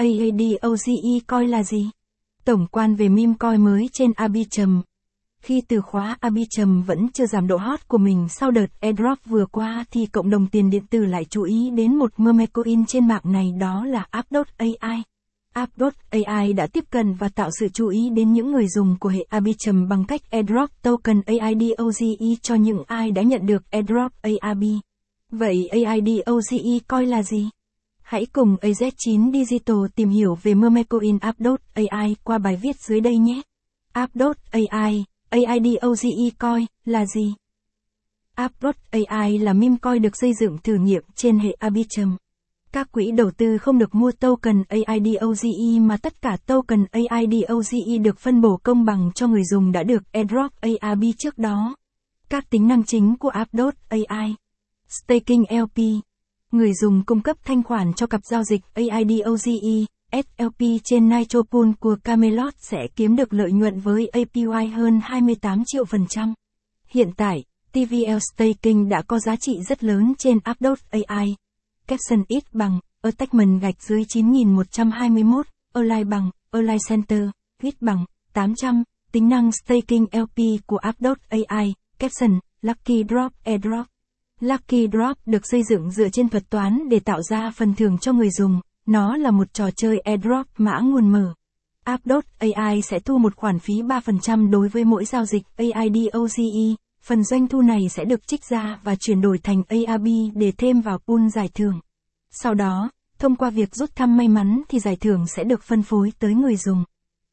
AADOGE coi là gì? Tổng quan về meme coi mới trên Arbitrum. Khi từ khóa Arbitrum vẫn chưa giảm độ hot của mình sau đợt airdrop vừa qua thì cộng đồng tiền điện tử lại chú ý đến một meme coin trên mạng này, đó là App.ai. App.ai đã tiếp cận và tạo sự chú ý đến những người dùng của hệ Arbitrum bằng cách airdrop token AIDOGE cho những ai đã nhận được airdrop ARB. Vậy AIDOGE coi là gì? Hãy cùng AZ9 Digital tìm hiểu về Mermecoin App.ai qua bài viết dưới đây nhé. App.ai, AIDOGE Coin, là gì? App.ai là meme coin được xây dựng thử nghiệm trên hệ Arbitrum. Các quỹ đầu tư không được mua token AIDOGE mà tất cả token AIDOGE được phân bổ công bằng cho người dùng đã được airdrop ARB trước đó. Các tính năng chính của App.ai Staking LP Người dùng cung cấp thanh khoản cho cặp giao dịch AIDOGE, SLP trên Nitropool của Camelot sẽ kiếm được lợi nhuận với APY hơn 28 triệu phần trăm. Hiện tại, TVL Staking đã có giá trị rất lớn trên Updot AI. Caption ít bằng, attachment gạch dưới 9121, Align bằng, Align Center, ít bằng, 800, tính năng Staking LP của Updot AI, Caption, Lucky Drop Airdrop. Lucky Drop được xây dựng dựa trên thuật toán để tạo ra phần thưởng cho người dùng, nó là một trò chơi airdrop mã nguồn mở. Updot AI sẽ thu một khoản phí 3% đối với mỗi giao dịch AIDOCE. phần doanh thu này sẽ được trích ra và chuyển đổi thành ARB để thêm vào pool giải thưởng. Sau đó, thông qua việc rút thăm may mắn thì giải thưởng sẽ được phân phối tới người dùng.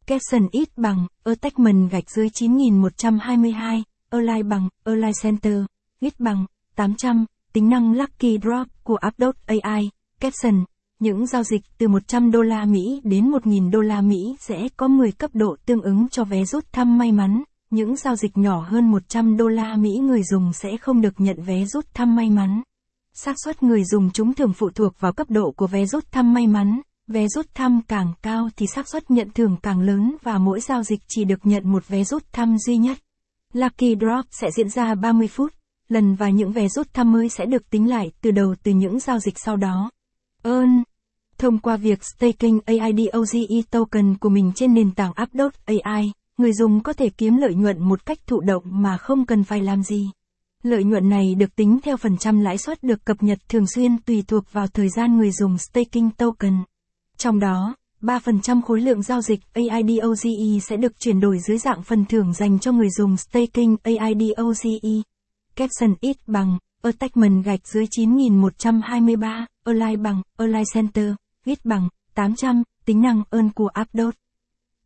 Caption ít bằng, attachment gạch dưới 9122, align bằng, align center, ít bằng, 800, tính năng Lucky Drop của Updot AI, Caption, những giao dịch từ 100 đô la Mỹ đến 1.000 đô la Mỹ sẽ có 10 cấp độ tương ứng cho vé rút thăm may mắn. Những giao dịch nhỏ hơn 100 đô la Mỹ người dùng sẽ không được nhận vé rút thăm may mắn. xác suất người dùng chúng thường phụ thuộc vào cấp độ của vé rút thăm may mắn. Vé rút thăm càng cao thì xác suất nhận thưởng càng lớn và mỗi giao dịch chỉ được nhận một vé rút thăm duy nhất. Lucky Drop sẽ diễn ra 30 phút lần và những vé rút thăm mới sẽ được tính lại từ đầu từ những giao dịch sau đó. Ơn Thông qua việc staking AIDOGE token của mình trên nền tảng Updot AI, người dùng có thể kiếm lợi nhuận một cách thụ động mà không cần phải làm gì. Lợi nhuận này được tính theo phần trăm lãi suất được cập nhật thường xuyên tùy thuộc vào thời gian người dùng staking token. Trong đó, 3% khối lượng giao dịch AIDOGE sẽ được chuyển đổi dưới dạng phần thưởng dành cho người dùng staking AIDOGE. Caption ít bằng, attachment gạch dưới 9123, align bằng, align center, ít bằng, 800, tính năng ơn của update.